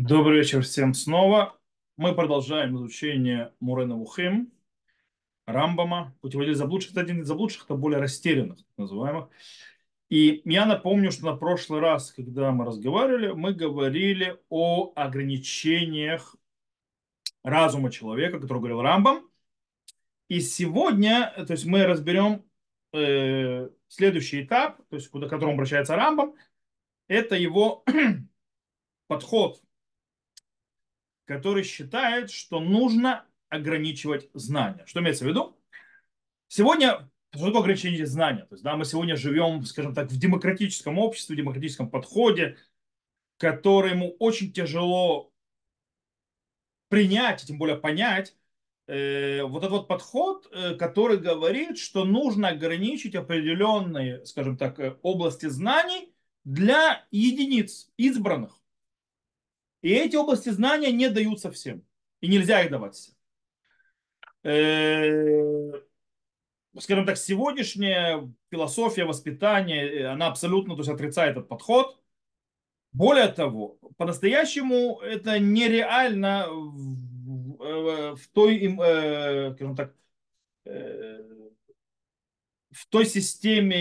Добрый вечер всем снова. Мы продолжаем изучение Мурена Вухим, Рамбама, путеводитель заблудших. Это один из заблудших, это более растерянных, так называемых. И я напомню, что на прошлый раз, когда мы разговаривали, мы говорили о ограничениях разума человека, который говорил Рамбам. И сегодня, то есть мы разберем э, следующий этап, то есть куда, к которому обращается Рамбам, это его подход который считает, что нужно ограничивать знания. Что имеется в виду? Сегодня что такое ограничение знания? То есть, да, мы сегодня живем, скажем так, в демократическом обществе, в демократическом подходе, которому очень тяжело принять, тем более понять, э, вот этот вот подход, э, который говорит, что нужно ограничить определенные, скажем так, э, области знаний для единиц избранных. И эти области знания не даются всем. И нельзя их давать всем. Э, скажем так, сегодняшняя философия воспитания, э, она абсолютно то есть, отрицает этот подход. Более того, по-настоящему это нереально в, э, той, скажем так, в той системе,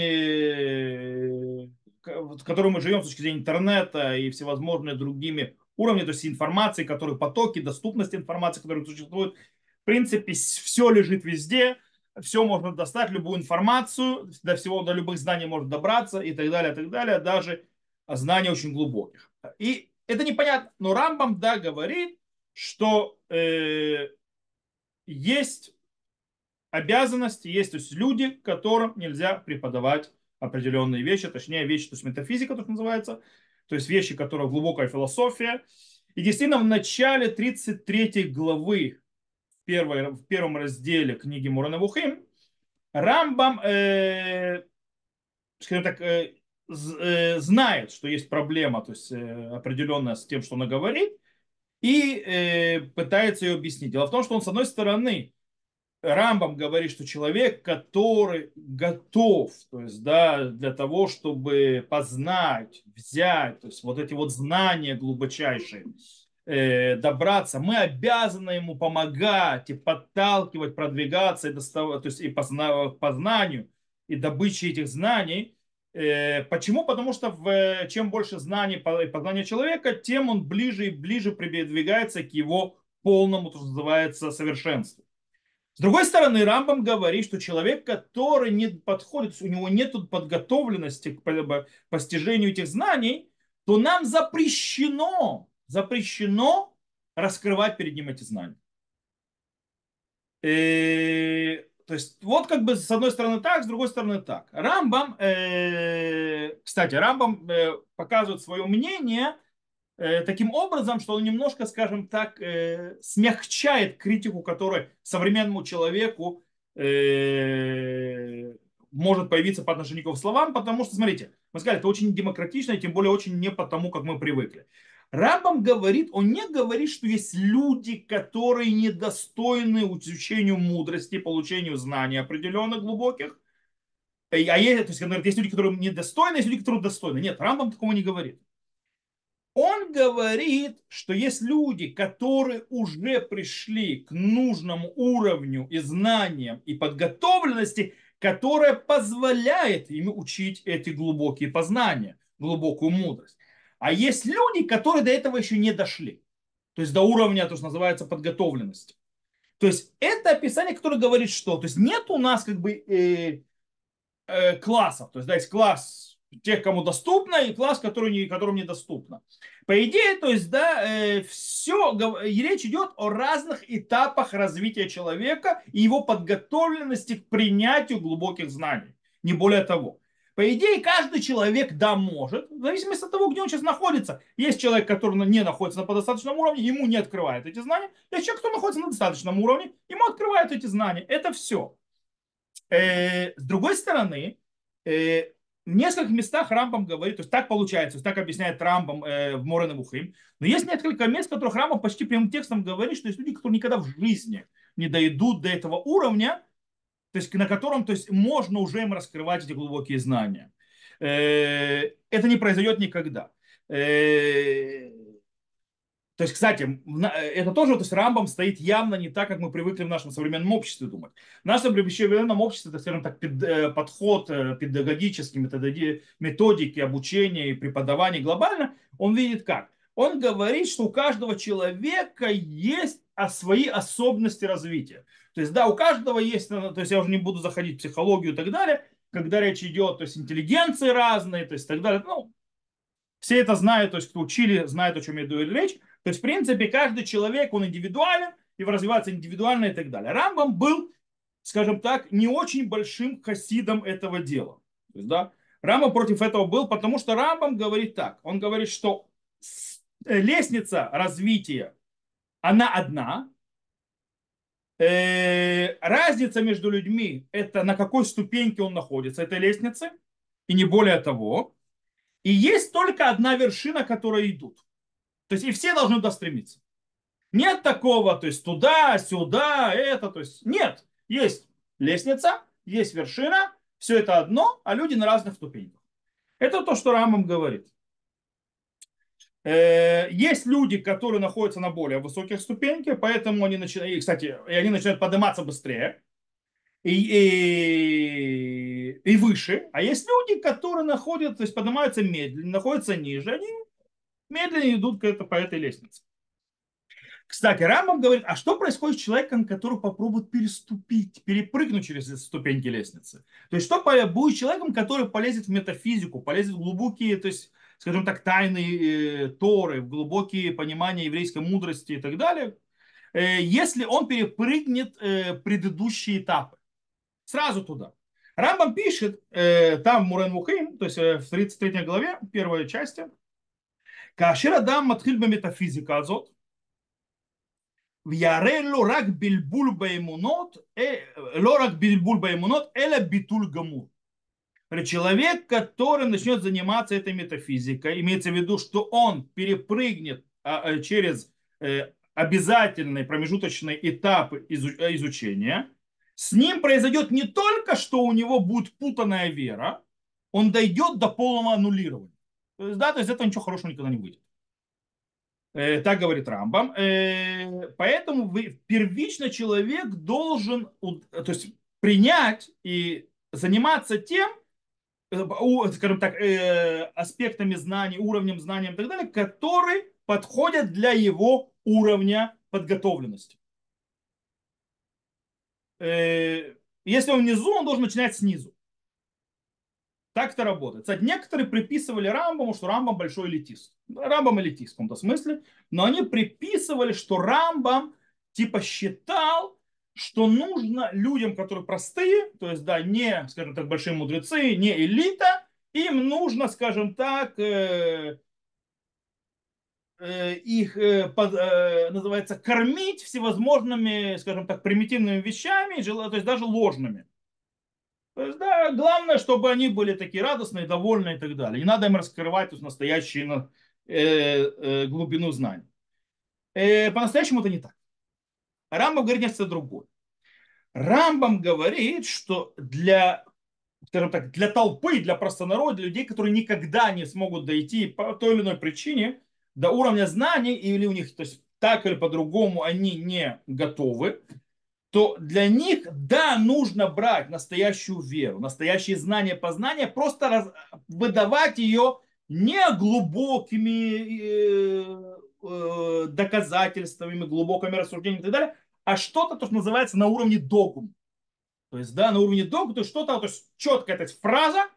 в которой мы живем с точки зрения интернета и всевозможными другими уровня, то есть информации, которые потоки, доступность информации, которая существует. В принципе, все лежит везде, все можно достать, любую информацию, до всего, до любых знаний можно добраться и так далее, и так далее, даже знания очень глубоких. И это непонятно, но Рамбам, да, говорит, что э, есть обязанности, есть то есть люди, которым нельзя преподавать определенные вещи, точнее вещи, то есть метафизика, так называется, то есть вещи, которые глубокая философия. И действительно в начале 33 главы в, первой, в первом разделе книги Мурана Вухим Рамбам, э, скажем так, э, э, знает, что есть проблема, то есть э, определенная с тем, что он говорит, и э, пытается ее объяснить. Дело в том, что он, с одной стороны, Рамбам говорит, что человек, который готов, то есть, да, для того, чтобы познать, взять, то есть, вот эти вот знания глубочайшие, э, добраться, мы обязаны ему помогать и подталкивать, продвигаться, и доставать, то есть, и позна, познанию, и добыче этих знаний. Э, почему? Потому что в, чем больше знаний и познания человека, тем он ближе и ближе придвигается к его полному, то, что называется, совершенству. С другой стороны, Рамбам говорит, что человек, который не подходит, у него нет подготовленности к постижению этих знаний, то нам запрещено, запрещено раскрывать перед ним эти знания. И, э, то есть вот как бы с одной стороны так, с другой стороны так. Рамбам, э, кстати, Рамбам э, показывает свое мнение – таким образом, что он немножко, скажем так, э, смягчает критику, которая современному человеку э, может появиться по отношению к его словам, потому что, смотрите, мы сказали, это очень демократично, и тем более очень не потому, как мы привыкли. Рамбам говорит, он не говорит, что есть люди, которые недостойны изучению мудрости, получению знаний определенных глубоких, а есть, то есть, есть люди, которые недостойны, есть люди, которые достойны. Нет, Рамбам такого не говорит. Он говорит, что есть люди, которые уже пришли к нужному уровню и знаниям и подготовленности, которая позволяет им учить эти глубокие познания, глубокую мудрость. А есть люди, которые до этого еще не дошли. То есть до уровня, то, что называется, подготовленности. То есть это описание, которое говорит что? То есть нет у нас как бы э, э, классов. То есть да, есть класс тех, кому доступно, и класс, который не, которым недоступно. По идее, то есть, да, э, все, речь идет о разных этапах развития человека и его подготовленности к принятию глубоких знаний. Не более того. По идее, каждый человек, да, может, в зависимости от того, где он сейчас находится. Есть человек, который не находится на достаточном уровне, ему не открывает эти знания. Есть человек, кто находится на достаточном уровне, ему открывают эти знания. Это все. Э, с другой стороны, э, в нескольких местах Рамбам говорит, то есть так получается, так объясняет Рамбам э, в Морен Вухим, но есть несколько мест, в которых Рамбам почти прямым текстом говорит, что есть люди, которые никогда в жизни не дойдут до этого уровня, то есть на котором то есть, можно уже им раскрывать эти глубокие знания. Э, это не произойдет никогда. Э, То есть, кстати, это тоже, то есть Рамбам стоит явно не так, как мы привыкли в нашем современном обществе думать. В нашем современном обществе, это, скажем так, э, подход э, педагогический, методики обучения и преподавания глобально, он видит как? Он говорит, что у каждого человека есть свои особенности развития. То есть, да, у каждого есть, то есть я уже не буду заходить в психологию и так далее, когда речь идет, то есть интеллигенции разные, то есть так далее. Ну, все это знают, то есть кто учили, знают, о чем я иду речь. То есть, в принципе, каждый человек, он индивидуален, и развивается индивидуально и так далее. Рамбам был, скажем так, не очень большим хасидом этого дела. То есть, да, Рамбам против этого был, потому что Рамбам говорит так. Он говорит, что э, лестница развития, она одна. Э, разница между людьми, это на какой ступеньке он находится, этой лестницы, и не более того. И есть только одна вершина, которая идут. То есть и все должны туда стремиться. Нет такого, то есть туда, сюда, это, то есть нет. Есть лестница, есть вершина, все это одно, а люди на разных ступеньках. Это то, что Рамам говорит. Э, есть люди, которые находятся на более высоких ступеньках, поэтому они начинают, кстати, и они начинают подниматься быстрее и, и, и выше. А есть люди, которые находятся, то есть поднимаются медленно, находятся ниже, они медленно идут по этой лестнице. Кстати, Рамбам говорит, а что происходит с человеком, который попробует переступить, перепрыгнуть через ступеньки лестницы? То есть что будет с человеком, который полезет в метафизику, полезет в глубокие, то есть, скажем так, тайны э, Торы, в глубокие понимания еврейской мудрости и так далее, э, если он перепрыгнет э, предыдущие этапы? Сразу туда. Рамбам пишет э, там Мурен Мухим, то есть э, в 33 главе, первой части, כאשר אדם מתחיל במטאפיזיקה הזאת, ויראה לו רק בלבול באמונות, לא רק בלבול באמונות, אלא ביטול גמור. Человек, который начнет заниматься этой метафизикой, имеется в виду, что он перепрыгнет через обязательный промежуточный этап изучения, с ним произойдет не только, что у него будет путанная вера, он дойдет до полного аннулирования. Да, то есть этого ничего хорошего никогда не выйдет. Э, так говорит Рамбам. Э, поэтому вы, первично человек должен то есть, принять и заниматься тем, э, скажем так, аспектами знаний, уровнем знаний и так далее, которые подходят для его уровня подготовленности. Если он внизу, он должен начинать снизу. Так это работает. Кстати, некоторые приписывали Рамбаму, что Рамбам большой элитист. Рамбам элитист в каком-то смысле. Но они приписывали, что Рамбам типа считал, что нужно людям, которые простые, то есть, да, не, скажем так, большие мудрецы, не элита, им нужно, скажем так, э, э, их, э, под, э, называется, кормить всевозможными, скажем так, примитивными вещами, то есть даже ложными. То есть, да, главное, чтобы они были такие радостные, довольные и так далее. Не надо им раскрывать настоящую э, э, глубину знаний. Э, по-настоящему это не так. Рамбам говорит нечто другое. Рамбам говорит, что для, скажем так, для толпы, для простонародья, для людей, которые никогда не смогут дойти по той или иной причине до уровня знаний, или у них, то есть так или по-другому они не готовы, то для них, да, нужно брать настоящую веру, настоящие знания, познания, просто раз, выдавать ее не глубокими э, э, доказательствами, глубокими рассуждениями и так далее, а что-то, то, что называется на уровне догм. То есть, да, на уровне догм, то есть что-то, то есть четкая то есть, фраза,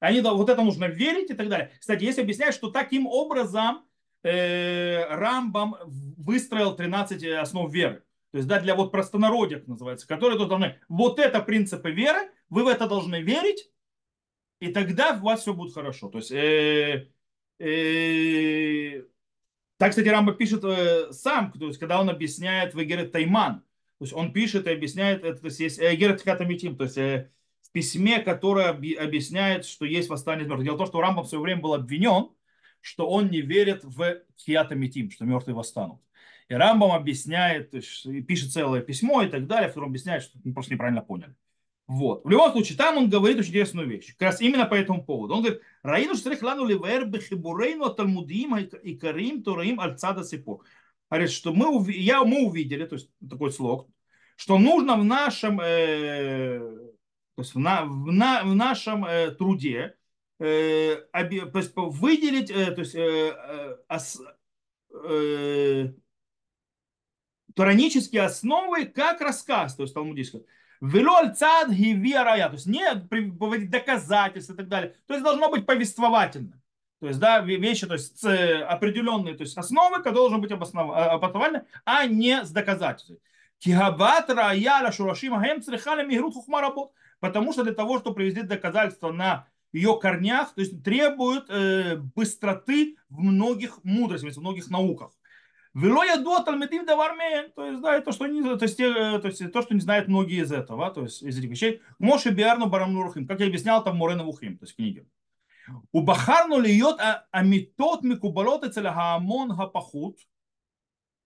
они, вот это нужно верить и так далее. Кстати, есть объясняют, что таким образом э, Рамбам выстроил 13 основ веры. То есть, да, для вот простонародья, называется, которые тут должны, вот это принципы веры, вы в это должны верить, и тогда у вас все будет хорошо. То есть, э, э, так, кстати, Рамба пишет э, сам, то есть, когда он объясняет Вегерет Тайман, то есть он пишет и объясняет, это, то есть есть э, Герет то есть э, в письме, которое объясняет, что есть восстание мертвых. Дело в том, что Рамбам в свое время был обвинен, что он не верит в Хиатамитим, что мертвые восстанут. И Рамбам объясняет, пишет целое письмо и так далее, в котором объясняет, что мы просто неправильно поняли. Вот. В любом случае, там он говорит очень интересную вещь. Как раз именно по этому поводу. Он говорит, Раину штрих лану ливер бехибурейну талмудим и карим тураим альцада сипур. говорит, что мы, я, мы увидели, то есть такой слог, что нужно в нашем, э, то есть в, на- в на- в нашем э, труде э, оби- то есть выделить, э, то есть э, э, э, торанические основы как рассказ, то есть талмудический. Велоль цад гивия то есть не приводить доказательства и так далее. То есть должно быть повествовательно. То есть, да, вещи, то есть э, определенные то есть основы, которые должны быть э, обоснованы, а не с доказательствами. Кигабат раяля шурашима гэм црихаля мигрут хухма работ. Потому что для того, чтобы привести доказательства на ее корнях, то есть требует э, быстроты в многих мудростях, в многих науках. Вело ядо талмитим давармен, то есть, да, это что не, то есть, э, то есть, то, что не знают многие из этого, то есть, из этих вещей. Моши биарну барамнурухим, как я объяснял там Морена Вухим, то есть, в книге. У бахарну льет амитот микубалот эцеля хаамон хапахут,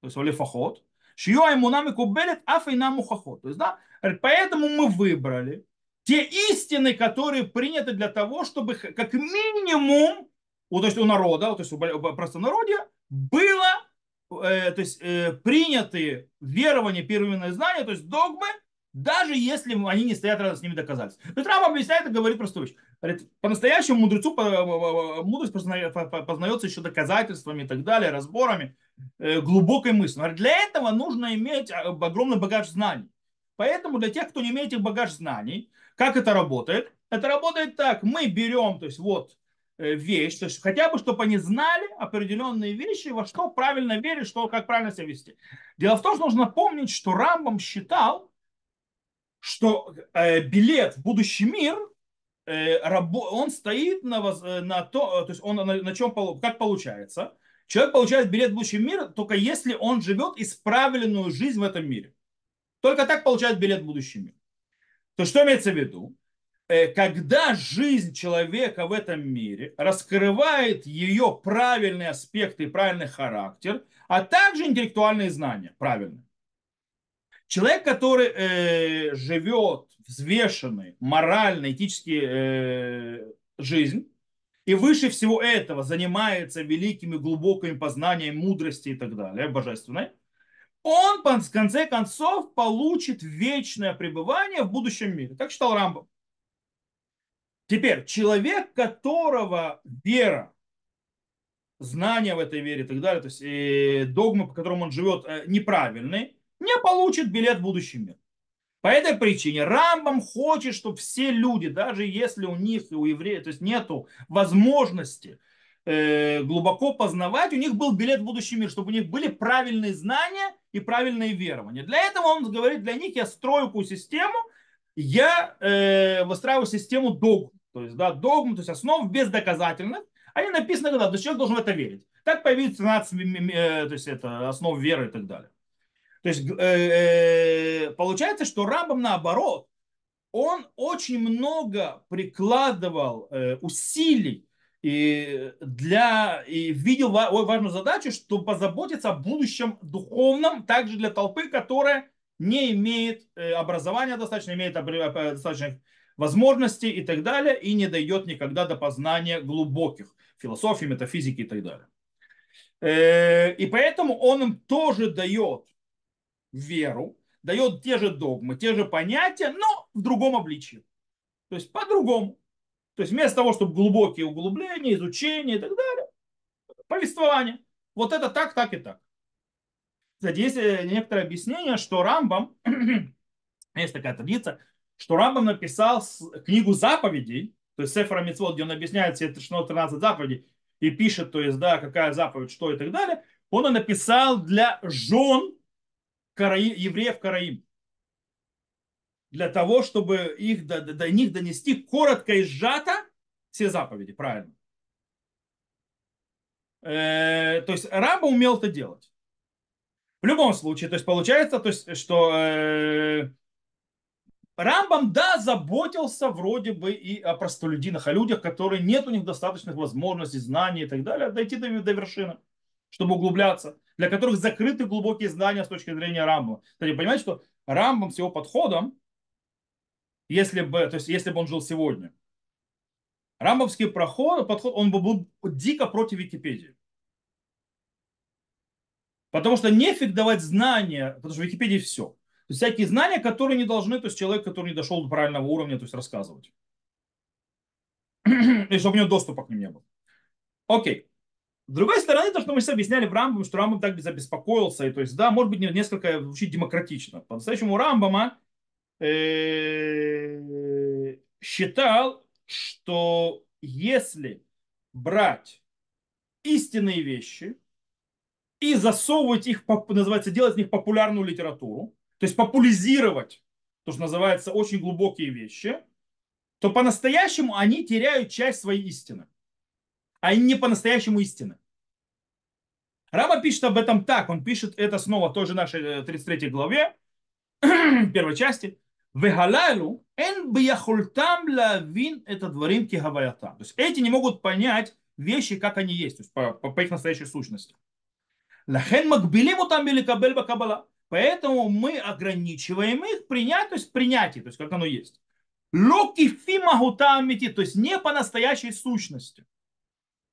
то есть, олефахот, шию аймуна микубелет афейна мухахот. То есть, да, поэтому мы выбрали те истины, которые приняты для того, чтобы как минимум, то есть у народа, то есть у простонародья, было то есть, э, приняты верования, первые знания, то есть догмы, даже если они не стоят рядом с ними доказательств. То есть объясняет и говорит простую вещь. Говорит, по-настоящему мудрецу мудрость познается еще доказательствами и так далее, разборами, э, глубокой мыслью. Говорит, для этого нужно иметь огромный багаж знаний. Поэтому для тех, кто не имеет этих багаж знаний, как это работает? Это работает так. Мы берем, то есть вот вещь, то есть хотя бы, чтобы они знали определенные вещи, во что правильно верить, что, как правильно себя вести. Дело в том, что нужно помнить, что Рамбам считал, что э, билет в будущий мир, э, рабо, он стоит на, воз, на то, то есть он на, на чем, как получается. Человек получает билет в будущий мир только если он живет исправленную жизнь в этом мире. Только так получает билет в будущий мир. То что имеется в виду? Когда жизнь человека в этом мире раскрывает ее правильные аспекты и правильный характер, а также интеллектуальные знания, правильно. Человек, который э, живет взвешенной, морально, этически э, жизнь, и выше всего этого занимается великими глубокими познаниями мудрости и так далее, божественной, он в конце концов получит вечное пребывание в будущем мире. Так считал Рамбов. Теперь, человек, которого вера, знания в этой вере и так далее, то есть и догмы, по которым он живет, неправильный, не получит билет в будущий мир. По этой причине Рамбам хочет, чтобы все люди, даже если у них и у евреев, то есть нету возможности э, глубоко познавать, у них был билет в будущий мир, чтобы у них были правильные знания и правильные верования. Для этого он говорит, для них я строю систему, я э, выстраиваю систему догм. То есть, да, догм, то есть основ бездоказательных. Они написаны, когда то человек должен в это верить. Так появится 13 э, то есть, это, основ веры и так далее. То есть э, получается, что Рамбам наоборот, он очень много прикладывал э, усилий и для и видел важную задачу, чтобы позаботиться о будущем духовном, также для толпы, которая не имеет образования достаточно, имеет достаточных возможностей и так далее, и не дойдет никогда до познания глубоких философии, метафизики и так далее. И поэтому он им тоже дает веру, дает те же догмы, те же понятия, но в другом обличии. То есть по-другому. То есть вместо того, чтобы глубокие углубления, изучения и так далее, повествование. Вот это так, так и так. Кстати, есть некоторое объяснение, что Рамбам, есть такая традиция, что Рамбам написал книгу заповедей, то есть Сефера Митцвот, где он объясняет все 13 заповедей и пишет, то есть, да, какая заповедь, что и так далее, он написал для жен евреев Караим. Для того, чтобы их, до, до них донести коротко и сжато все заповеди, правильно. Э, то есть Рамба умел это делать. В любом случае, то есть получается, то есть, что э, Рамбам, да, заботился вроде бы и о простолюдинах, о людях, которые нет у них достаточных возможностей, знаний и так далее, дойти до, до вершины, чтобы углубляться, для которых закрыты глубокие знания с точки зрения Рамбама. Кстати, понимаете, что Рамбам с его подходом, если бы, то есть, если бы он жил сегодня, Рамбовский проход, подход, он бы был дико против Википедии. Потому что нефиг давать знания, потому что в Википедии все. То есть всякие знания, которые не должны, то есть человек, который не дошел до правильного уровня, то есть рассказывать. И чтобы у него доступа к ним не было. Окей. С другой стороны, то, что мы сейчас объясняли в Рамбаме, что Рамбам так забеспокоился, и то есть, да, может быть, несколько звучит демократично. По-настоящему Рамбама э, считал, что если брать истинные вещи и засовывать их, называется, делать из них популярную литературу, то есть популяризировать то, что называется очень глубокие вещи, то по-настоящему они теряют часть своей истины. Они не по-настоящему истины. Рама пишет об этом так. Он пишет это снова в нашей 33 э, главе, первой части. Вегалалу эн бияхультам лавин это дворим кигаваята. То есть эти не могут понять вещи, как они есть, то есть по, по, по их настоящей сущности. Лахен магбилим там кабель бакабала. Поэтому мы ограничиваем их принять, то есть принятие, то есть как оно есть. Локи фима гутамити, то есть не по настоящей сущности.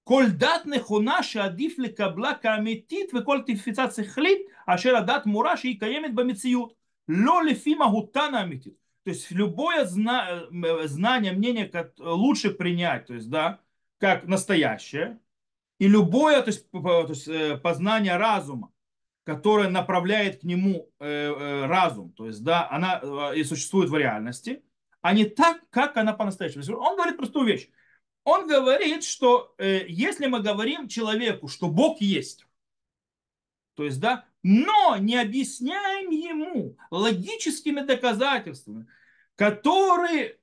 Коль дат нехунаша адиф ли кабла каметит, вы коль тифицаци хлит, ашера дат мураш и каемит бамициют. Лоли фима гутана амитит. То есть любое зна- э, знание, мнение лучше принять, то есть, да, как настоящее, и любое то есть, то есть, познание разума, которое направляет к нему разум, то есть, да, она и существует в реальности, а не так, как она по-настоящему. Он говорит простую вещь он говорит, что э, если мы говорим человеку, что Бог есть, то есть, да, но не объясняем ему логическими доказательствами, которые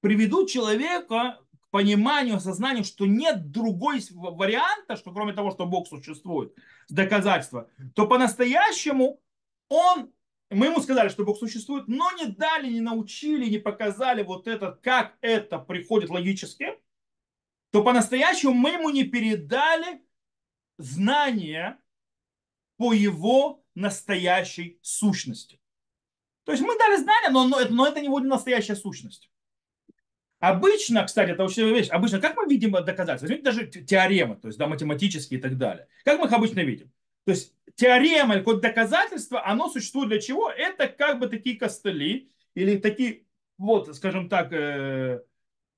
приведут человека пониманию, осознанию, что нет другой варианта, что кроме того, что Бог существует, доказательства, то по-настоящему он, мы ему сказали, что Бог существует, но не дали, не научили, не показали вот это, как это приходит логически, то по-настоящему мы ему не передали знания по его настоящей сущности. То есть мы дали знания, но, но, но это не его настоящая сущность. Обычно, кстати, это очень вещь, обычно, как мы видим доказательства? Возьмите даже теоремы, то есть да, математические и так далее. Как мы их обычно видим? То есть теорема или какое-то доказательство, оно существует для чего? Это как бы такие костыли или такие, вот, скажем так, э,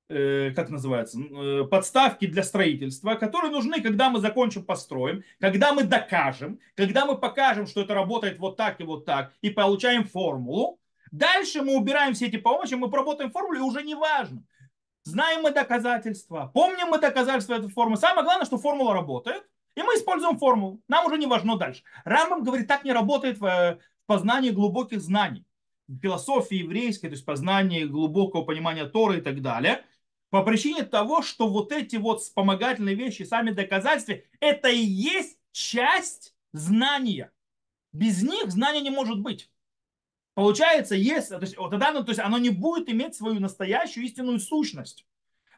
Э, как называется, э, подставки для строительства, которые нужны, когда мы закончим, построим, когда мы докажем, когда мы покажем, что это работает вот так и вот так, и получаем формулу. Дальше мы убираем все эти помощи, мы проработаем формулу, и уже не важно. Знаем мы доказательства, помним мы доказательства этой формулы. Самое главное, что формула работает, и мы используем формулу. Нам уже не важно дальше. Рамбам говорит, так не работает в познании глубоких знаний. Философии еврейской, то есть познание глубокого понимания Торы и так далее – по причине того, что вот эти вот вспомогательные вещи, сами доказательства, это и есть часть знания. Без них знания не может быть. Получается, есть, то есть, тогда ну, то есть оно не будет иметь свою настоящую истинную сущность.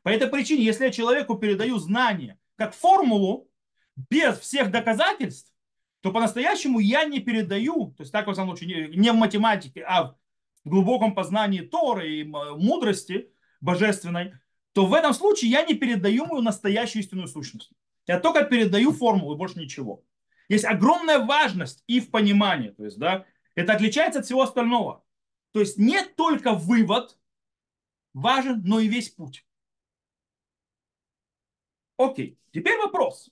По этой причине, если я человеку передаю знание как формулу, без всех доказательств, то по-настоящему я не передаю, то есть так, во всяком случае, не в математике, а в глубоком познании Торы и мудрости божественной, то в этом случае я не передаю мою настоящую истинную сущность. Я только передаю формулу, больше ничего. Есть огромная важность и в понимании. То есть, да, это отличается от всего остального. То есть не только вывод важен, но и весь путь. Окей, теперь вопрос.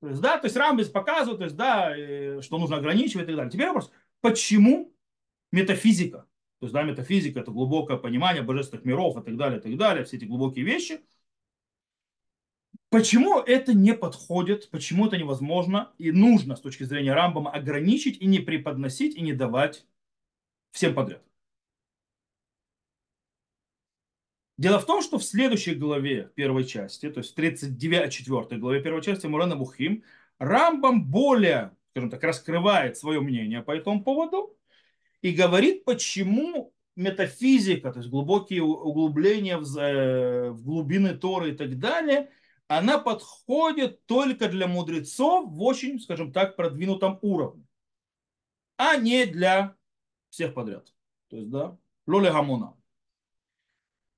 То есть, да, то есть Рамбис показывает, то есть, да, э, что нужно ограничивать и так далее. Теперь вопрос, почему метафизика то есть, да, метафизика – это глубокое понимание божественных миров и так далее, и так далее, все эти глубокие вещи. Почему это не подходит, почему это невозможно и нужно с точки зрения Рамбама ограничить и не преподносить и не давать всем подряд? Дело в том, что в следующей главе первой части, то есть в 34 главе первой части Мурана Бухим, Рамбам более, скажем так, раскрывает свое мнение по этому поводу и говорит, почему метафизика, то есть глубокие углубления в, в глубины Торы и так далее, она подходит только для мудрецов в очень, скажем так, продвинутом уровне, а не для всех подряд. То есть, да, лоле гамона.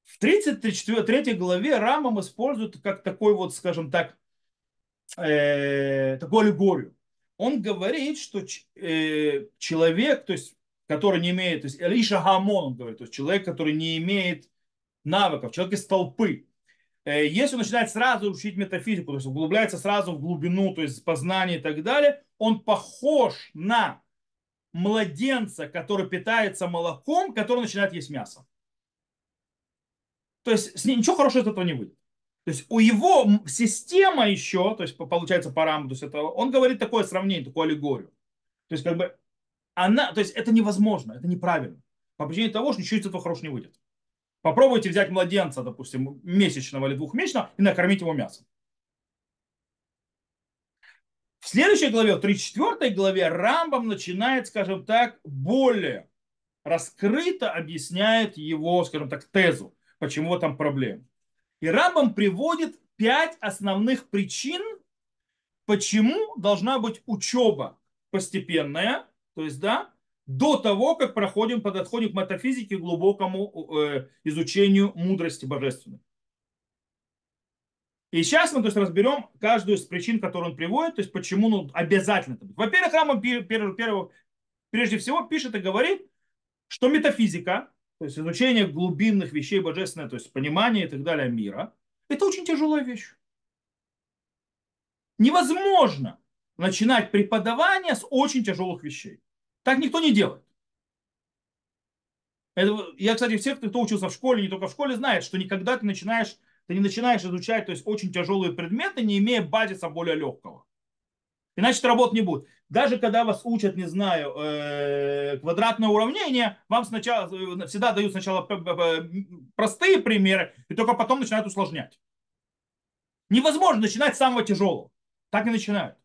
В 33 главе Рамам использует как такой вот, скажем так, э, такую аллегорию он говорит, что э, человек, то есть, который не имеет, то есть, Элиша Гамон, он говорит, то есть, человек, который не имеет навыков, человек из толпы, если он начинает сразу учить метафизику, то есть углубляется сразу в глубину, то есть познание и так далее, он похож на младенца, который питается молоком, который начинает есть мясо. То есть с ним ничего хорошего из этого не выйдет. То есть у его система еще, то есть получается параметр, то есть это, он говорит такое сравнение, такую аллегорию. То есть как бы она, то есть это невозможно, это неправильно. По причине того, что ничего из этого хорошего не выйдет. Попробуйте взять младенца, допустим, месячного или двухмесячного и накормить его мясом. В следующей главе, в 34 главе, Рамбам начинает, скажем так, более раскрыто объясняет его, скажем так, тезу, почему там проблема. И Рамбам приводит пять основных причин, почему должна быть учеба постепенная, то есть, да, до того, как проходим, подходим к метафизике, глубокому э, изучению мудрости божественной. И сейчас мы то есть, разберем каждую из причин, которые он приводит, то есть почему ну, обязательно. Во-первых, Рамбам прежде всего пишет и говорит, что метафизика, то есть изучение глубинных вещей божественной, то есть понимание и так далее мира, это очень тяжелая вещь. Невозможно начинать преподавание с очень тяжелых вещей. Так никто не делает. Это, я, кстати, всех, кто учился в школе, не только в школе, знает, что никогда ты начинаешь ты не начинаешь изучать то есть, очень тяжелые предметы, не имея базиса более легкого. Иначе работы не будет. Даже когда вас учат, не знаю, э, квадратное уравнение, вам сначала, э, всегда дают сначала простые примеры, и только потом начинают усложнять. Невозможно начинать с самого тяжелого. Так и начинают.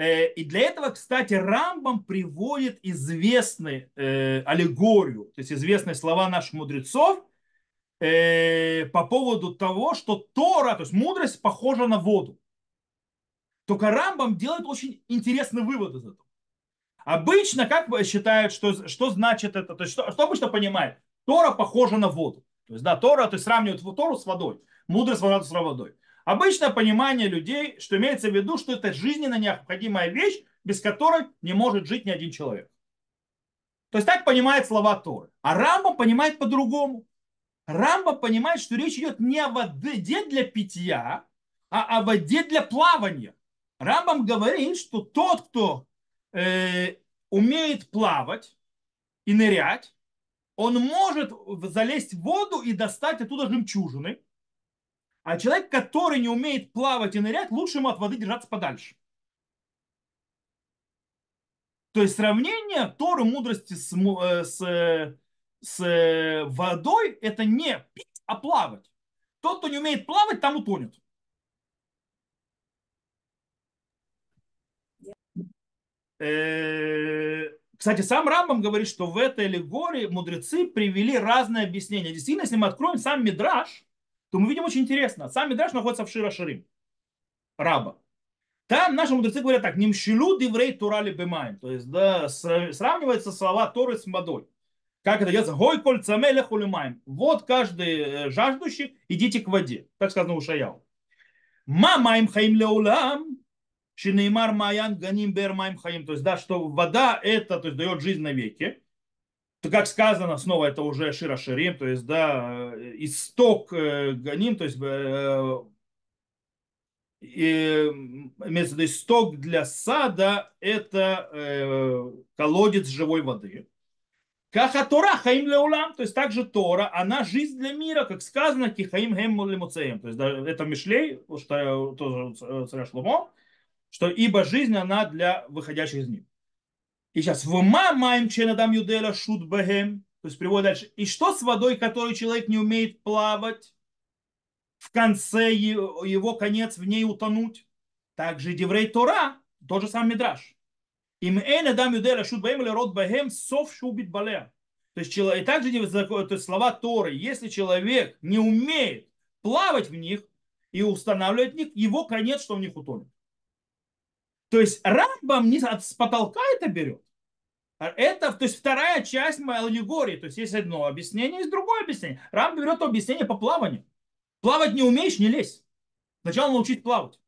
Э, и для этого, кстати, Рамбам приводит известную аллегорию, то есть известные слова наших мудрецов, э, по поводу того, что Тора, то есть мудрость, похожа на воду. Только Рамбам делает очень интересный вывод из этого. Обычно, как считают, что, что значит это, то есть что, что обычно понимает? Тора похожа на воду. То есть, да, Тора, то есть сравнивают Тору с водой. Мудрость с водой. Обычное понимание людей, что имеется в виду, что это жизненно необходимая вещь, без которой не может жить ни один человек. То есть так понимает слова Торы. А Рамбам понимает по-другому. Рамба понимает, что речь идет не о воде для питья, а о воде для плавания. Рамбам говорит, что тот, кто э, умеет плавать и нырять, он может залезть в воду и достать оттуда жемчужины. А человек, который не умеет плавать и нырять, лучше ему от воды держаться подальше. То есть сравнение Торы мудрости с, э, с э, с э, водой это не пить, а плавать. Тот, кто не умеет плавать, там утонет. Кстати, сам Рамбам говорит, что в этой аллегории мудрецы привели разные объяснения. Действительно, если мы откроем сам Мидраш, то мы видим очень интересно. Сам Мидраш находится в Шира Ширим, Раба. Там наши мудрецы говорят так, немшилу диврей турали бемаем. То есть да, сравнивается слова Торы с водой. Как это делается? Гой коль цамеля хулимаем. Вот каждый э, жаждущий, идите к воде. Так сказано у Шаяу. Ма маим хаим леулам. Шинеймар маян ганим бер маим хаим. То есть, да, что вода это, то есть, дает жизнь навеки. То, как сказано, снова это уже Шира Ширим, то есть, да, э, исток э, ганим, то есть, и, имеется в виду исток для сада, это колодец живой воды. Каха Тора хаим леулам, то есть также Тора, она жизнь для мира, как сказано, кихаим хем лимуцеем. То есть да, это Мишлей, что тоже царя Шломо, что ибо жизнь она для выходящих из них. И сейчас в маем ченадам юдела шут бахем, то есть приводит дальше. И что с водой, которой человек не умеет плавать, в конце его конец в ней утонуть? Также Деврей Тора, тот же сам Мидраш. Им эн адам юдера шут баем или род баем сов шубит балея. То есть, и также то есть, слова Торы, если человек не умеет плавать в них и устанавливать в них, его конец, что в них утонет. То есть Рамбам не с потолка это берет. А это, то есть вторая часть моей аллегории. То есть есть одно объяснение, есть другое объяснение. Рамбам берет объяснение по плаванию. Плавать не умеешь, не лезь. Сначала научить плавать.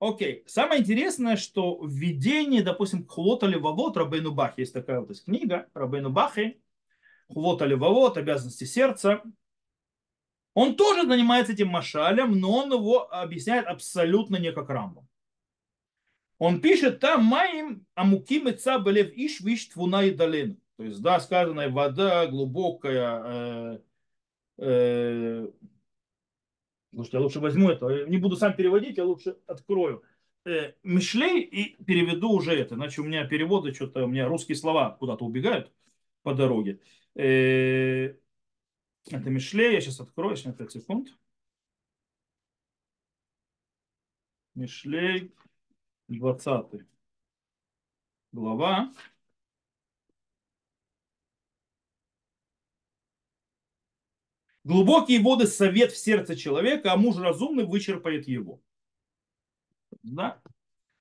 Окей. Okay. Самое интересное, что введение, допустим, Хулота Левавот Рабейну Бахи, есть такая вот есть книга Рабейну Бахи, Хулота Левавот, обязанности сердца, он тоже занимается этим машалем, но он его объясняет абсолютно не как Рамбом. Он пишет там «Маим амуким ица белев иш виш твуна и долин». То есть, да, сказано, вода глубокая, э, э, Слушайте, я лучше возьму это, не буду сам переводить, я лучше открою. Э, Мишлей и переведу уже это, иначе у меня переводы, что-то у меня русские слова куда-то убегают по дороге. Э, это Мишлей, я сейчас открою, сейчас 5 секунд. Мишлей, 20 глава. Глубокие воды совет в сердце человека, а муж разумный вычерпает его. Да?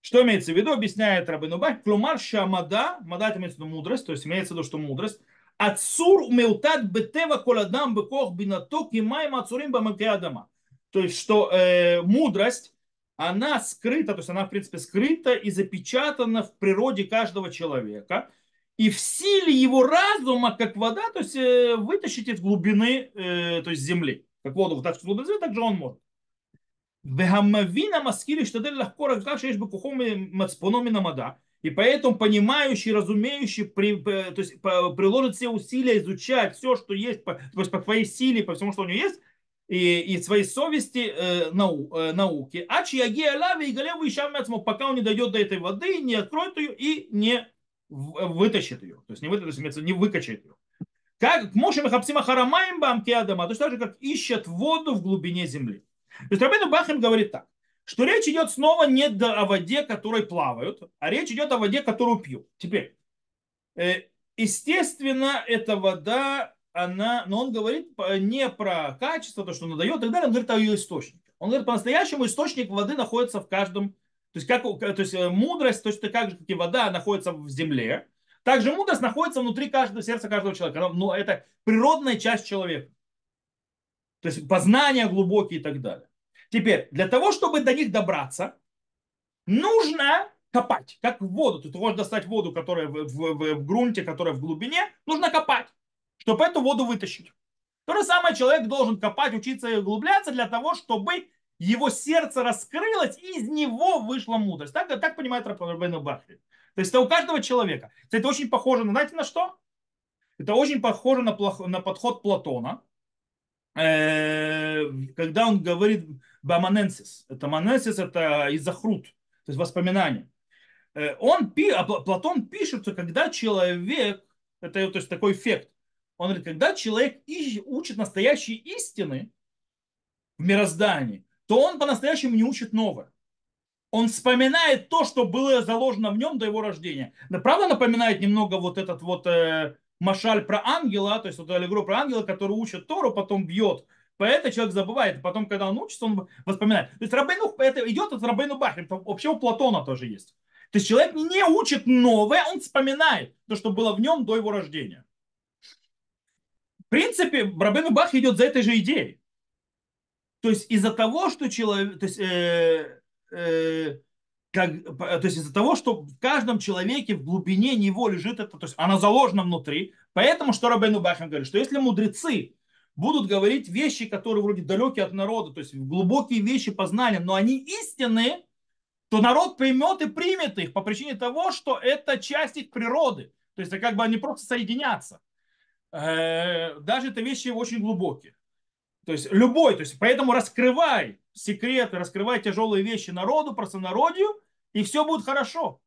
Что имеется в виду, объясняет Рабину Бах. Клумар шамада, мада это имеется в виду мудрость, то есть имеется в виду, что мудрость. Ацур меутат бетева коладам бекох бинаток и майма ацурим бамакеадама. То есть, что э, мудрость, она скрыта, то есть она, в принципе, скрыта и запечатана в природе каждого человека – и в силе его разума, как вода, то есть э, вытащить из глубины, э, то есть земли. Как воду вытащить из глубины земли, так же он может. Вегамавина маскири штадель легко как шеешь бекухом мацпономи намада. И поэтому понимающий, разумеющий, при, то есть приложит все усилия изучать все, что есть, по, то есть по твоей силе, по всему, что у него есть, и, и своей совести э, нау, э, науки. А чьяги алави и галем пока он не дойдет до этой воды, не откроет ее и не вытащит ее. То есть не вытащит, не выкачает ее. Как Моше Махапсима Харамаем Бамки Адама, точно так же, как ищет воду в глубине земли. То есть Рабину Бахим говорит так, что речь идет снова не о воде, которой плавают, а речь идет о воде, которую пьют. Теперь, э, естественно, эта вода, она, но он говорит не про качество, то, что она дает, и так далее, он говорит о ее источнике. Он говорит, по-настоящему источник воды находится в каждом то есть, как, то есть э, мудрость, точно так же, как и вода, находится в земле. Также мудрость находится внутри каждого сердца каждого человека. Но ну, это природная часть человека. То есть познания глубокие и так далее. Теперь, для того, чтобы до них добраться, нужно копать, как в воду. Ты можешь достать воду, которая в, в, в, в грунте, которая в глубине, нужно копать, чтобы эту воду вытащить. То же самое человек должен копать, учиться и углубляться для того, чтобы его сердце раскрылось, и из него вышла мудрость. Так, так понимает Рабейну Бахри. То есть это у каждого человека. Это очень похоже, на, знаете, на что? Это очень похоже на, на подход Платона, э, когда он говорит баманенсис. Это маненсис, это изохрут, то есть воспоминание. Э, он, а Платон пишет, что когда человек, это то есть такой эффект, он говорит, когда человек учит настоящие истины в мироздании, то он по-настоящему не учит новое. Он вспоминает то, что было заложено в нем до его рождения. Да, правда напоминает немного вот этот вот э, машаль про ангела, то есть вот аллегро про ангела, который учит Тору, потом бьет. Поэтому человек забывает. Потом, когда он учится, он вспоминает. То есть Рабейну, это идет от Рабейну Бахри. Вообще у Платона тоже есть. То есть человек не учит новое, он вспоминает то, что было в нем до его рождения. В принципе, Рабейну Бах идет за этой же идеей. То есть из-за того, что человек, то есть, э, э, как, то есть из-за того, что в каждом человеке в глубине него лежит это, то есть она заложена внутри, поэтому что Рабейну Бахам говорит, что если мудрецы будут говорить вещи, которые вроде далекие от народа, то есть глубокие вещи познания, но они истинные, то народ поймет и примет их по причине того, что это часть их природы. То есть это как бы они просто соединятся. Э, даже это вещи очень глубокие. То есть любой, то есть поэтому раскрывай секреты, раскрывай тяжелые вещи народу, простонародью, и все будет хорошо.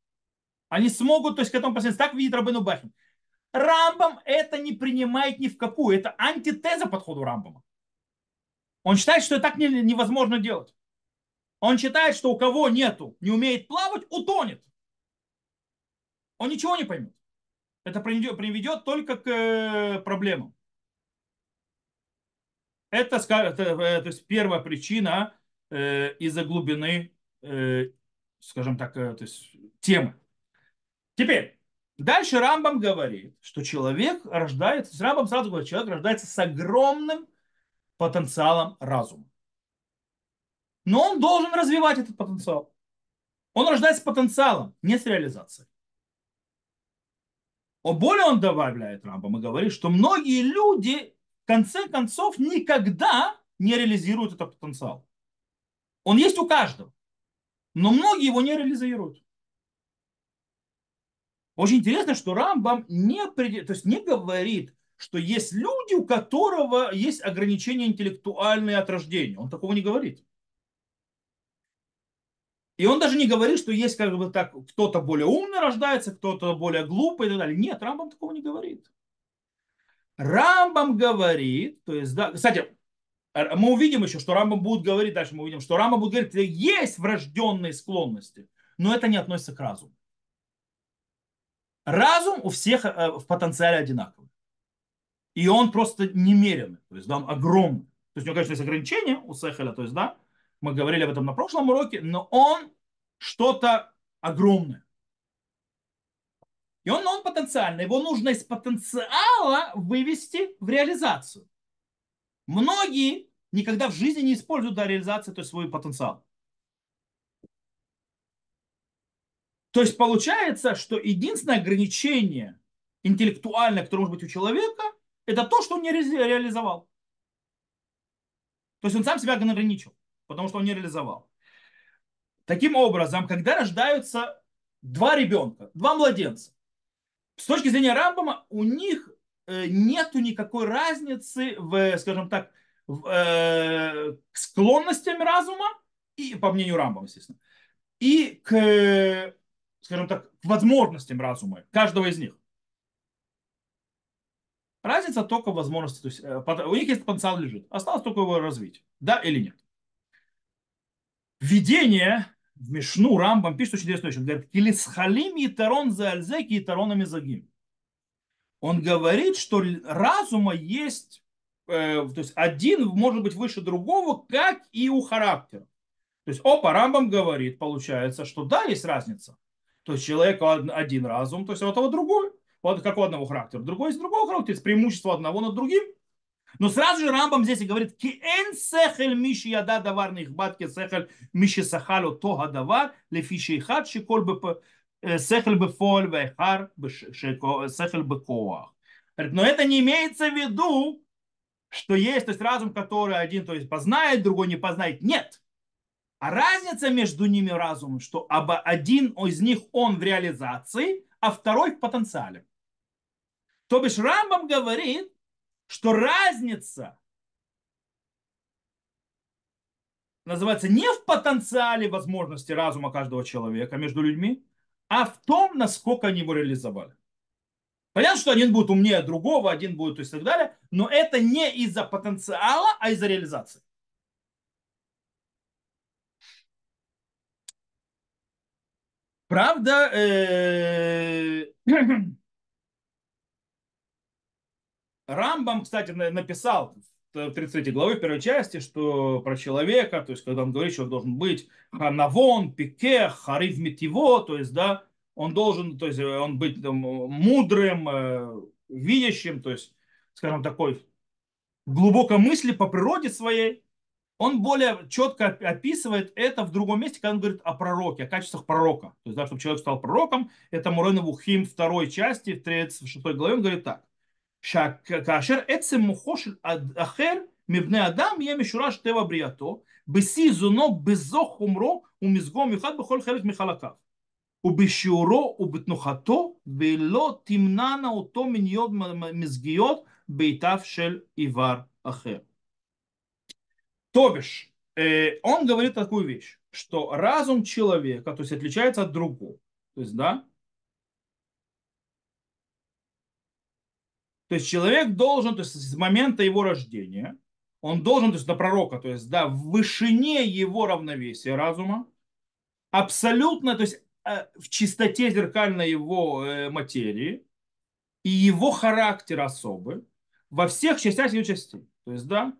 Они смогут, то есть к этому посмотреть. Так видит Рабыну Бахин. Рамбам это не принимает ни в какую. Это антитеза подходу Рамбама. Он считает, что это так невозможно делать. Он считает, что у кого нету, не умеет плавать, утонет. Он ничего не поймет. Это приведет только к э, проблемам. Это, э, то есть первая причина э, из-за глубины, скажем так, то есть темы. Теперь, дальше Рамбам говорит, что человек рождается, Рамбам сразу говорит, человек рождается с огромным потенциалом разума. Но он должен развивать этот потенциал. Он рождается с потенциалом, не с реализацией. О более он добавляет Рамбам и говорит, что многие люди в конце концов никогда не реализуют этот потенциал. Он есть у каждого, но многие его не реализуют. Очень интересно, что Рамбам не, то есть не говорит, что есть люди, у которого есть ограничения интеллектуальные от рождения. Он такого не говорит. И он даже не говорит, что есть как бы так, кто-то более умный рождается, кто-то более глупый и так далее. Нет, Рамбам такого не говорит. Рамбам говорит, то есть, да, кстати, мы увидим еще, что Рамбам будет говорить, дальше мы увидим, что Рамбам будет говорить, что есть врожденные склонности, но это не относится к разуму. Разум у всех э, в потенциале одинаковый. И он просто немеренный, то есть он огромный. То есть у него, конечно, есть ограничения у Сехеля, то есть, да, мы говорили об этом на прошлом уроке, но он что-то огромное. И он, он потенциальный, его нужно из потенциала вывести в реализацию. Многие никогда в жизни не используют для реализации то есть свой потенциал. То есть получается, что единственное ограничение интеллектуальное, которое может быть у человека, это то, что он не реализовал. То есть он сам себя ограничил, потому что он не реализовал. Таким образом, когда рождаются два ребенка, два младенца, с точки зрения Рамбама, у них э, нету никакой разницы в, скажем так, в, э, к склонностям разума, и по мнению Рамбама, естественно, и к скажем так, к возможностям разума, каждого из них. Разница только в возможности, то есть э, у них есть потенциал лежит, осталось только его развить, да или нет. Введение в Мишну Рамбам пишет очень интересную вещь. Он говорит, килисхалим и тарон за альзеки и таронами загим. Он говорит, что разума есть, э, то есть один может быть выше другого, как и у характера. То есть, опа, Рамбам говорит, получается, что да, есть разница. То есть человек один разум, то есть у этого другой. Вот как у одного характера. Другой из другого характера. Есть преимущество одного над другим. Но сразу же Рамбам здесь и говорит, эн сехель миши яда давар нихбат ки сехель миши сахалу тога давар лефиши хат шиколь бы э, сехель бы фоль вехар сехель бы коах. Но это не имеется в виду, что есть то есть разум, который один то есть познает, другой не познает. Нет. А разница между ними разумом, что один из них он в реализации, а второй в потенциале. То бишь Рамбам говорит, что разница называется не в потенциале возможности разума каждого человека между людьми, а в том, насколько они его реализовали. Понятно, что один будет умнее другого, один будет и так далее, но это не из-за потенциала, а из-за реализации. Правда, э, Рамбам, кстати, написал в 33 главе первой части, что про человека, то есть когда он говорит, что он должен быть ханавон, пике, харив метиво, то есть, да, он должен, то есть, он быть там, мудрым, э, видящим, то есть, скажем, такой глубокой мысли по природе своей, он более четко описывает это в другом месте, когда он говорит о пророке, о качествах пророка. То есть, да, чтобы человек стал пророком, это Мурена Вухим второй части, в 36 главе, он говорит так. כאשר עצם מוחו של אחר מבני אדם יהיה משורש טבע בריאתו, בשיא זונו, בזו חומרו ומזגו מיוחד בכל חלק מחלקיו. ובשיעורו ובתנוחתו, ולא תמנענה אותו מניות מזגיות בעיטיו של עיוור אחר. То бишь, э, он говорит такую вещь, что разум человека, то есть отличается от другого. То есть, да, То есть человек должен, то есть с момента его рождения, он должен, то есть до пророка, то есть да, в вышине его равновесия разума, абсолютно, то есть э, в чистоте зеркальной его э, материи и его характер особый во всех частях его частей. То есть, да,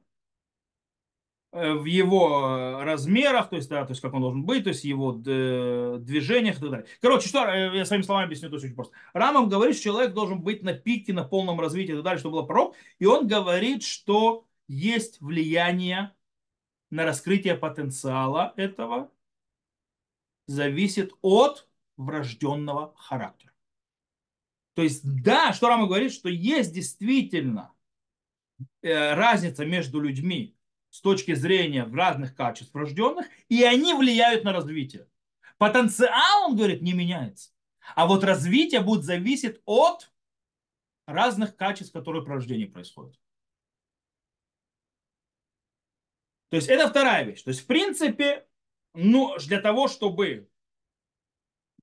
в его э, размерах, то есть, да, то есть как он должен быть, то есть его э, движениях и так далее. Короче, что я своими словами объясню, то есть очень просто. Рамам говорит, что человек должен быть на пике, на полном развитии и так далее, чтобы был пророк. И он говорит, что есть влияние на раскрытие потенциала этого зависит от врожденного характера. То есть, да, что Рама говорит, что есть действительно э, разница между людьми с точки зрения разных качеств врожденных, и они влияют на развитие. Потенциал, он говорит, не меняется. А вот развитие будет зависеть от разных качеств, которые при рождении происходят. То есть это вторая вещь. То есть, в принципе, ну, для того, чтобы,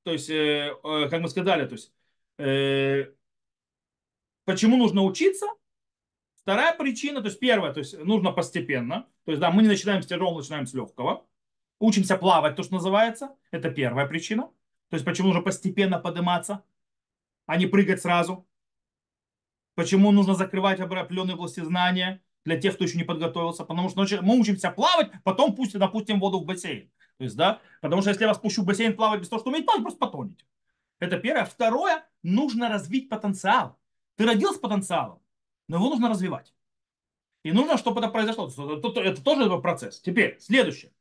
то есть, э, э, как мы сказали, то есть, э, почему нужно учиться? Вторая причина, то есть первая, то есть нужно постепенно. То есть, да, мы не начинаем с тяжелого, начинаем с легкого. Учимся плавать, то, что называется. Это первая причина. То есть, почему нужно постепенно подниматься, а не прыгать сразу. Почему нужно закрывать определенные области знания для тех, кто еще не подготовился. Потому что мы учимся плавать, потом пусть допустим воду в бассейн. То есть, да, потому что если я вас пущу в бассейн плавать без того, что умеете плавать, просто потонете. Это первое. Второе, нужно развить потенциал. Ты родился с потенциалом, но его нужно развивать. И нужно, чтобы это произошло. Это тоже процесс. Теперь, следующее.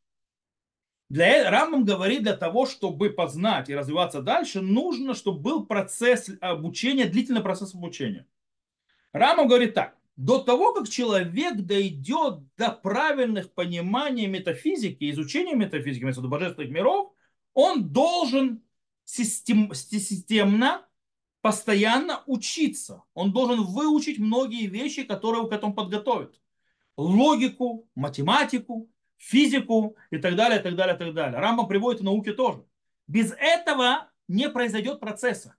Для Рамбам говорит, для того, чтобы познать и развиваться дальше, нужно, чтобы был процесс обучения, длительный процесс обучения. Рамбам говорит так до того, как человек дойдет до правильных пониманий метафизики, изучения метафизики, божественных миров, он должен систем, системно, постоянно учиться. Он должен выучить многие вещи, которые его к этому подготовят. Логику, математику, физику и так далее, и так далее, и так далее. Рамбам приводит в науке тоже. Без этого не произойдет процесса.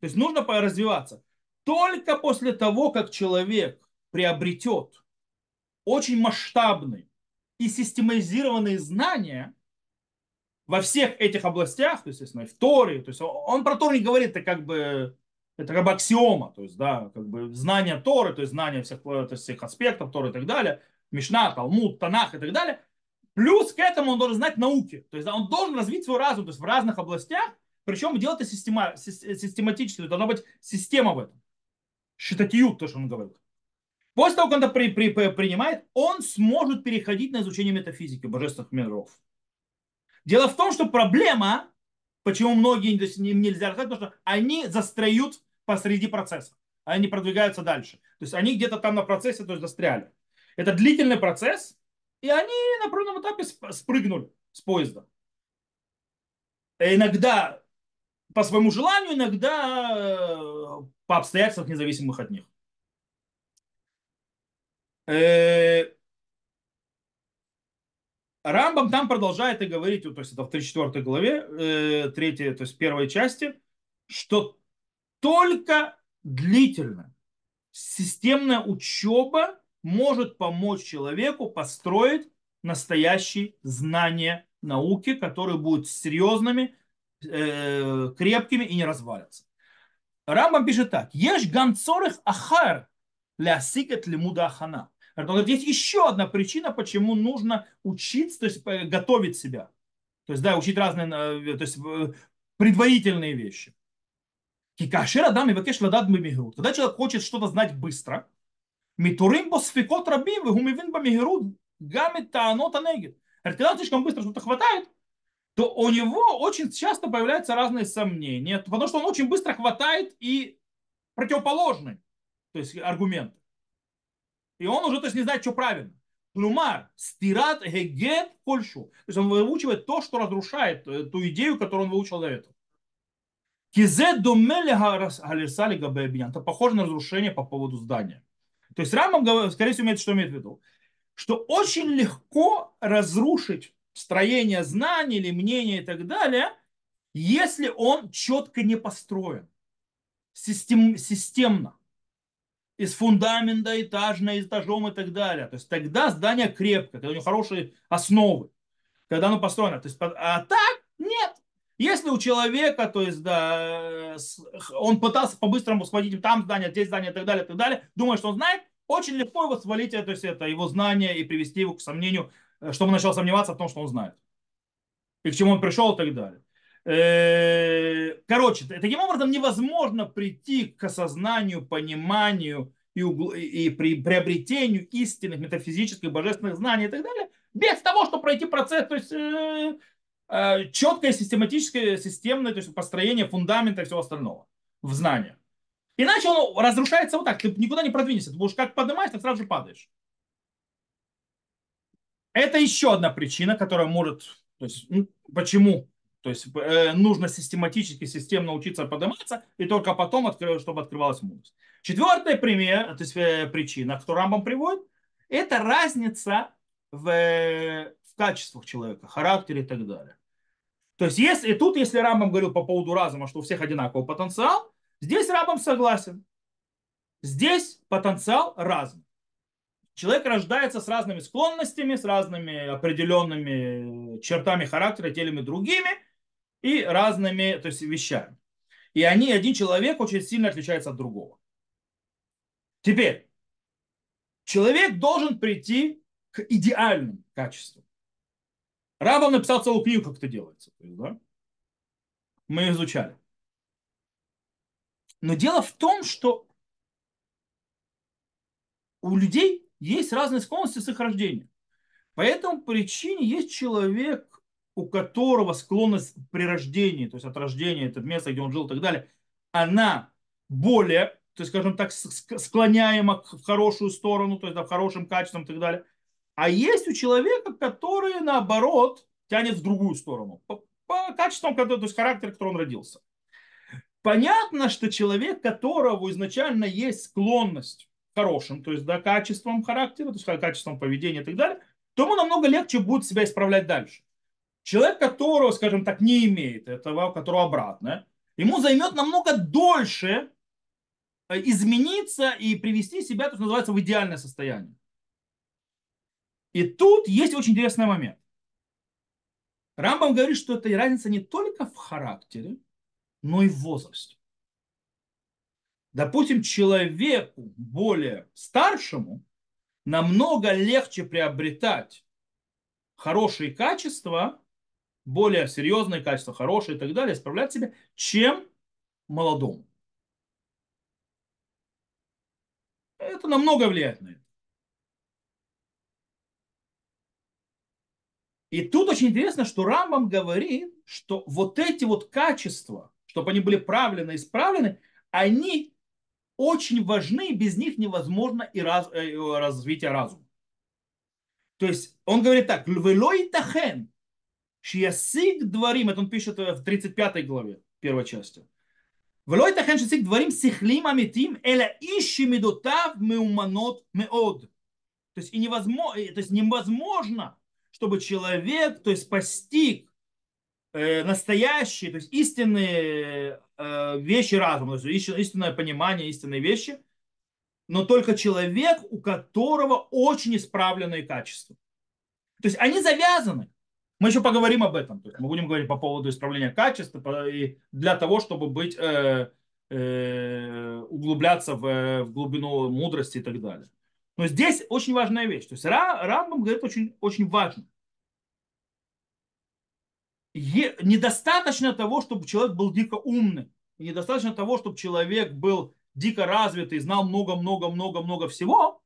То есть нужно развиваться. Только после того, как человек приобретет очень масштабные и систематизированные знания во всех этих областях, то есть, естественно, в Торе, то есть он про Тору не говорит, это как бы это как бы аксиома, то есть, да, как бы знание Торы, то есть знание всех, то есть, всех аспектов Торы и так далее, Мишна, Талмуд, Танах и так далее. Плюс к этому он должен знать науки, то есть да, он должен развить свой разум, то есть в разных областях, причем делать это система, систематически, должна быть система в этом шитатиют, то, что он говорит. После того, как он это при, при, принимает, он сможет переходить на изучение метафизики божественных миров. Дело в том, что проблема, почему многие то есть, им нельзя рассказать, потому что они застреют посреди процесса. Они продвигаются дальше. То есть они где-то там на процессе то есть, застряли. Это длительный процесс, и они на определенном этапе спрыгнули с поезда. И иногда по своему желанию, иногда э, по обстоятельствам независимых от них. Рамбам там продолжает и говорить, то есть это в 34 главе, 3, э, то есть первой части, что только длительная системная учеба может помочь человеку построить настоящие знания науки, которые будут серьезными, э, крепкими и не развалятся. Рамбам пишет так. Ешь ганцорых ахар лясикет лимуда ахана. Есть еще одна причина, почему нужно учиться, то есть э, готовить себя. То есть, да, учить разные, э, то есть э, предварительные вещи. Кикашер адам и вакеш ладад. Когда человек хочет что-то знать быстро, митурим босфикот рабим, вегумивин бамигрут, гамит таанот анегит. Когда слишком быстро что-то хватает, то у него очень часто появляются разные сомнения, потому что он очень быстро хватает и противоположный, то есть аргумент. И он уже то есть, не знает, что правильно. Клюмар, стират гегет кольшу. То есть он выучивает то, что разрушает э, ту идею, которую он выучил до этого. Кизе. Это похоже на разрушение по поводу здания. То есть Рамам, скорее всего, имеет, что имеет в виду? Что очень легко разрушить строение знаний или мнения и так далее, если он четко не построен, систем, системно, из фундамента этажно, этажом и так далее. То есть тогда здание крепкое, когда у него хорошие основы, когда оно построено. То есть, а так нет. Если у человека, то есть, да, он пытался по-быстрому схватить там здание, здесь здание и так далее, и так далее, думая, что он знает, очень легко его свалить, то есть это его знание и привести его к сомнению Э, чтобы он начал сомневаться в том, что он знает. И к чему он пришел и так далее. Э, короче, таким образом невозможно прийти к осознанию, пониманию и, угл... и при приобретению истинных метафизических, божественных знаний и так далее, без того, чтобы пройти процесс то есть, э, э, четкое, систематическое, системное то есть построение фундамента и всего остального в знаниях. Иначе он разрушается вот так. Ты никуда не продвинешься. Ты будешь как поднимаешь, так сразу же падаешь. Это еще одна причина, которая может... То есть, ну, почему? То есть э, нужно систематически, системно учиться подниматься, и только потом, откры, чтобы открывалась мудрость. Четвертый пример, то есть э, причина, которую Рамбам приводит, это разница в, в качествах человека, характере и так далее. То есть если, и тут, если Рамбам говорил по поводу разума, что у всех одинаковый потенциал, здесь Рамбам согласен. Здесь потенциал разный. Человек рождается с разными склонностями, с разными определенными чертами характера, телами другими и разными то есть, вещами. И они, один человек очень сильно отличается от другого. Теперь, человек должен прийти к идеальным качествам. Рабов написал целую книгу, как это делается. Да? Мы изучали. Но дело в том, что у людей есть разные склонности с их рождения. По этому причине есть человек, у которого склонность при рождении, то есть от рождения, это место, где он жил и так далее, она более, то есть, скажем так, склоняема в хорошую сторону, то есть да, в хорошем качестве и так далее. А есть у человека, который, наоборот, тянет в другую сторону. По, по качествам, то есть характер, который он родился. Понятно, что человек, которого изначально есть склонность хорошим, то есть да, качеством характера, то есть качеством поведения и так далее, то ему намного легче будет себя исправлять дальше. Человек, которого, скажем так, не имеет этого, у которого обратное, ему займет намного дольше э, измениться и привести себя, то, что называется, в идеальное состояние. И тут есть очень интересный момент. Рамбам говорит, что эта разница не только в характере, но и в возрасте допустим, человеку более старшему намного легче приобретать хорошие качества, более серьезные качества, хорошие и так далее, исправлять себя, чем молодому. Это намного влияет на это. И тут очень интересно, что Рамбам говорит, что вот эти вот качества, чтобы они были правильно исправлены, они очень важны, без них невозможно и раз, э, развитие разума. То есть он говорит так, львелой тахен, Шиясиг дворим, это он пишет э, в 35 главе первой части. Влой тахен шиясиг дворим сихлим амитим эля ищи медутав меуманот меод. То есть, и невозможно, то есть невозможно, чтобы человек, то есть постиг э, настоящие, то есть истинные э, вещи разума, то есть истинное понимание, истинные вещи, но только человек, у которого очень исправленные качества. То есть они завязаны. Мы еще поговорим об этом. То есть мы будем говорить по поводу исправления качества и для того, чтобы быть, э, э, углубляться в, в глубину мудрости и так далее. Но здесь очень важная вещь. То есть Рамбам говорит очень, очень важно недостаточно того, чтобы человек был дико умный. Недостаточно того, чтобы человек был дико развитый, знал много-много-много-много всего,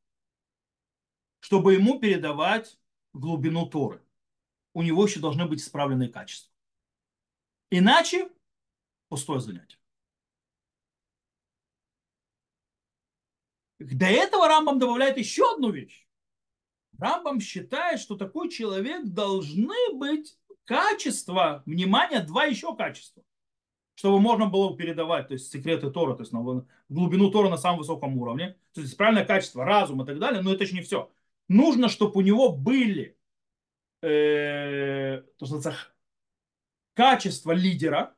чтобы ему передавать глубину Торы. У него еще должны быть исправленные качества. Иначе пустое занятие. До этого Рамбам добавляет еще одну вещь. Рамбам считает, что такой человек должны быть качество, внимание, два еще качества, чтобы можно было передавать, то есть секреты Тора, то есть на глубину Тора на самом высоком уровне, то есть правильное качество, разум и так далее, но это еще не все. Нужно, чтобы у него были э, то, что качество лидера,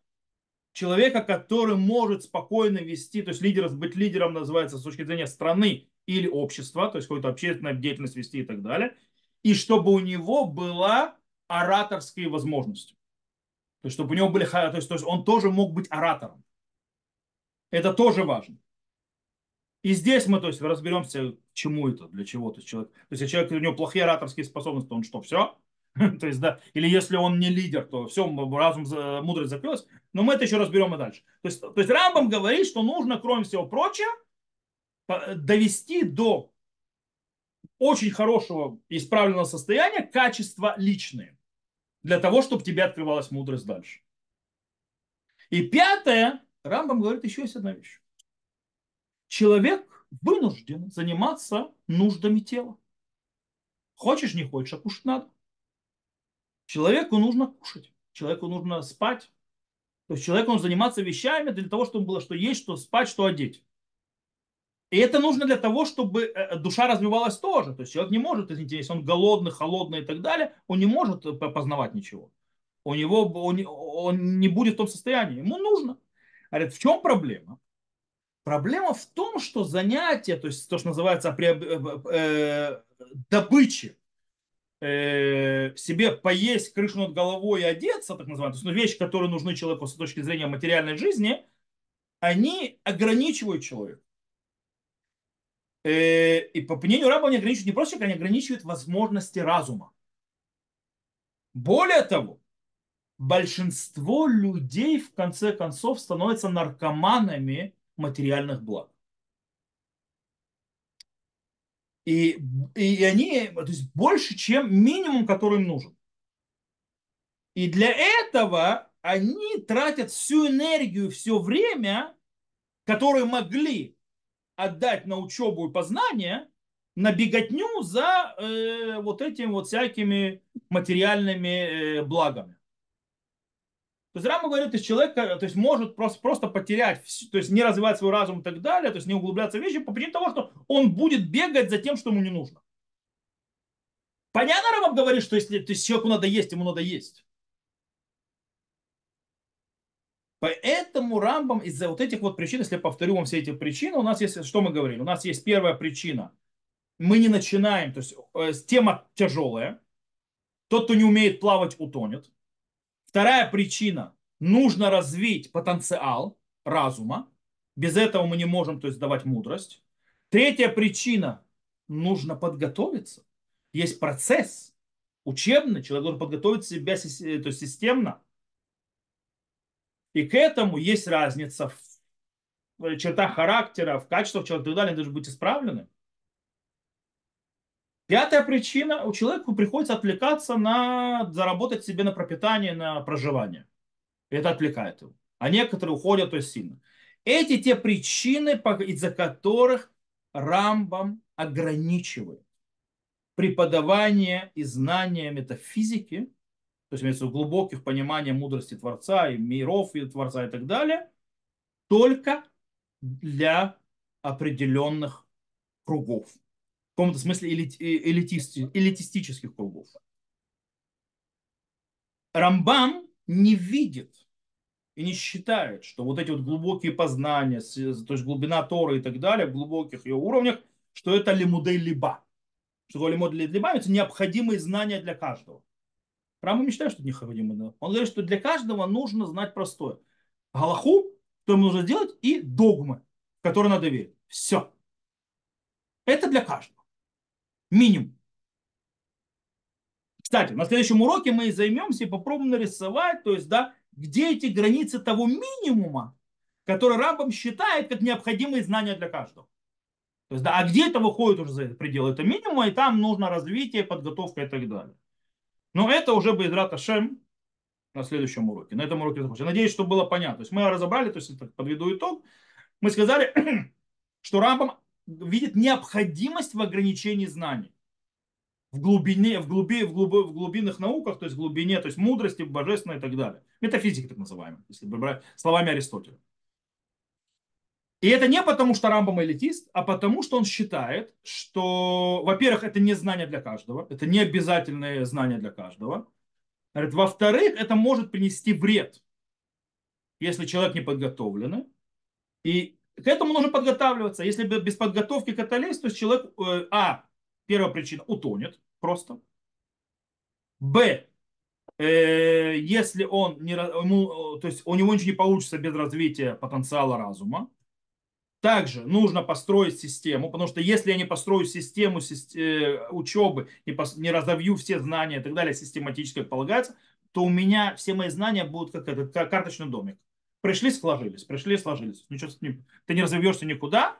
человека, который может спокойно вести, то есть лидер, быть лидером называется с точки зрения страны или общества, то есть какую-то общественную деятельность вести и так далее, и чтобы у него была ораторские возможности. То есть, чтобы у него были, то есть, то есть он тоже мог быть оратором. Это тоже важно. И здесь мы, то есть, разберемся, чему это, для чего. То человек, то есть, если человек, у него плохие ораторские способности, он что, все? то есть, да, или если он не лидер, то все, разум, мудрость закрылась. Но мы это еще разберем и дальше. То есть, то есть Рамбам говорит, что нужно, кроме всего прочего, довести до очень хорошего исправленного состояния качества личные. для того, чтобы тебе открывалась мудрость дальше. И пятое, Рамбам говорит еще есть одна вещь. Человек вынужден заниматься нуждами тела. Хочешь, не хочешь, а кушать надо. Человеку нужно кушать, человеку нужно спать. То есть человеку нужно заниматься вещами для того, чтобы было что есть, что спать, что одеть. И это нужно для того, чтобы э, э, душа развивалась тоже. То есть человек не может, извините, если он голодный, холодный и так далее, он не может э, познавать ничего. У него он, он не будет в том состоянии. Ему нужно. Говорит, в чем проблема? Проблема в том, что занятие, то есть то, что называется э, добычи, э, себе поесть крышу над головой и одеться, так называемые, то есть ну, вещи, которые нужны человеку с точки зрения материальной жизни, они ограничивают человека. Э, и по мнению раба они ограничивают не просто они ограничивают возможности разума. Более того, большинство людей в конце концов становятся наркоманами материальных благ. И, и они, то есть больше, чем минимум, который им нужен. И для этого они тратят всю энергию, все время, которое могли отдать на учебу и познание, на беготню за э, вот этими вот всякими материальными э, благами. То есть Рама говорит, то есть человек то есть может просто, просто потерять, то есть не развивать свой разум и так далее, то есть не углубляться в вещи по причине того, что он будет бегать за тем, что ему не нужно. Понятно, Рамам говорит, что если то есть человеку надо есть, ему надо есть. Поэтому Рамбам из-за вот этих вот причин, если я повторю вам все эти причины, у нас есть, что мы говорили? У нас есть первая причина. Мы не начинаем, то есть э, тема тяжелая. Тот, кто не умеет плавать, утонет. Вторая причина. Нужно развить потенциал разума. Без этого мы не можем то есть, давать мудрость. Третья причина. Нужно подготовиться. Есть процесс учебный. Человек должен подготовить себя то есть, системно и к этому есть разница в чертах характера, в качествах человека и так далее, они должны быть исправлены. Пятая причина, у человека приходится отвлекаться на заработать себе на пропитание, на проживание. Это отвлекает его. А некоторые уходят есть сильно. Эти те причины, из-за которых Рамбам ограничивает преподавание и знание метафизики то есть имеется в глубоких понимания мудрости Творца и миров и Творца и так далее, только для определенных кругов. Каком-то смысле элитисти, элитистических кругов. Рамбам не видит и не считает, что вот эти вот глубокие познания, то есть глубина Торы и так далее, в глубоких ее уровнях, что это лимудей либа. Что лимудей либа – это необходимые знания для каждого. Рамбам не считает, что это необходимо. Он говорит, что для каждого нужно знать простое. Галаху, что ему нужно сделать, и догмы, которые надо верить. Все. Это для каждого. Минимум. Кстати, на следующем уроке мы и займемся и попробуем нарисовать, то есть, да, где эти границы того минимума, который Рамбам считает как необходимые знания для каждого. То есть, да, а где это выходит уже за пределы этого минимума, и там нужно развитие, подготовка и так далее. Но это уже будет Шем на следующем уроке. На этом уроке закончим. Надеюсь, что было понятно. То есть мы разобрали, то есть подведу итог. Мы сказали, что Рамбам видит необходимость в ограничении знаний в глубине, в, глуби, в, глуби, в глубинных науках, то есть в глубине, то есть мудрости, божественной и так далее. Метафизики так называемые, если брать словами Аристотеля. И это не потому, что Рамбам элитист, а потому, что он считает, что, во-первых, это не знание для каждого, это не обязательное знание для каждого. Во-вторых, это может принести вред, если человек не подготовленный. И к этому нужно подготавливаться. Если без подготовки к этой то человек, э, а, первая причина, утонет просто. Б, э, если он не, ему, то есть у него ничего не получится без развития потенциала разума. Также нужно построить систему, потому что если я не построю систему э, учебы, не, не разовью все знания и так далее систематически, как полагается, то у меня все мои знания будут как этот карточный домик. Пришли, сложились, пришли, сложились. Ничего, ты не разовьешься никуда.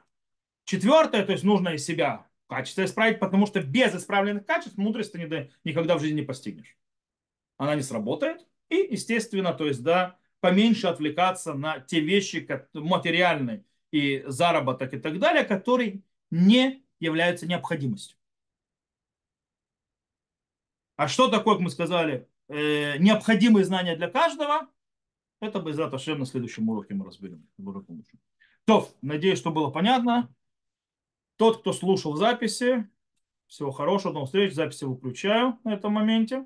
Четвертое, то есть нужно из себя качество исправить, потому что без исправленных качеств мудрости ты никогда в жизни не постигнешь. она не сработает. И, естественно, то есть, да, поменьше отвлекаться на те вещи материальные и заработок и так далее, которые не являются необходимостью. А что такое, как мы сказали, э, необходимые знания для каждого, это бы из на следующем уроке мы разберем. То, надеюсь, что было понятно. Тот, кто слушал записи, всего хорошего, до встречи. Записи выключаю на этом моменте.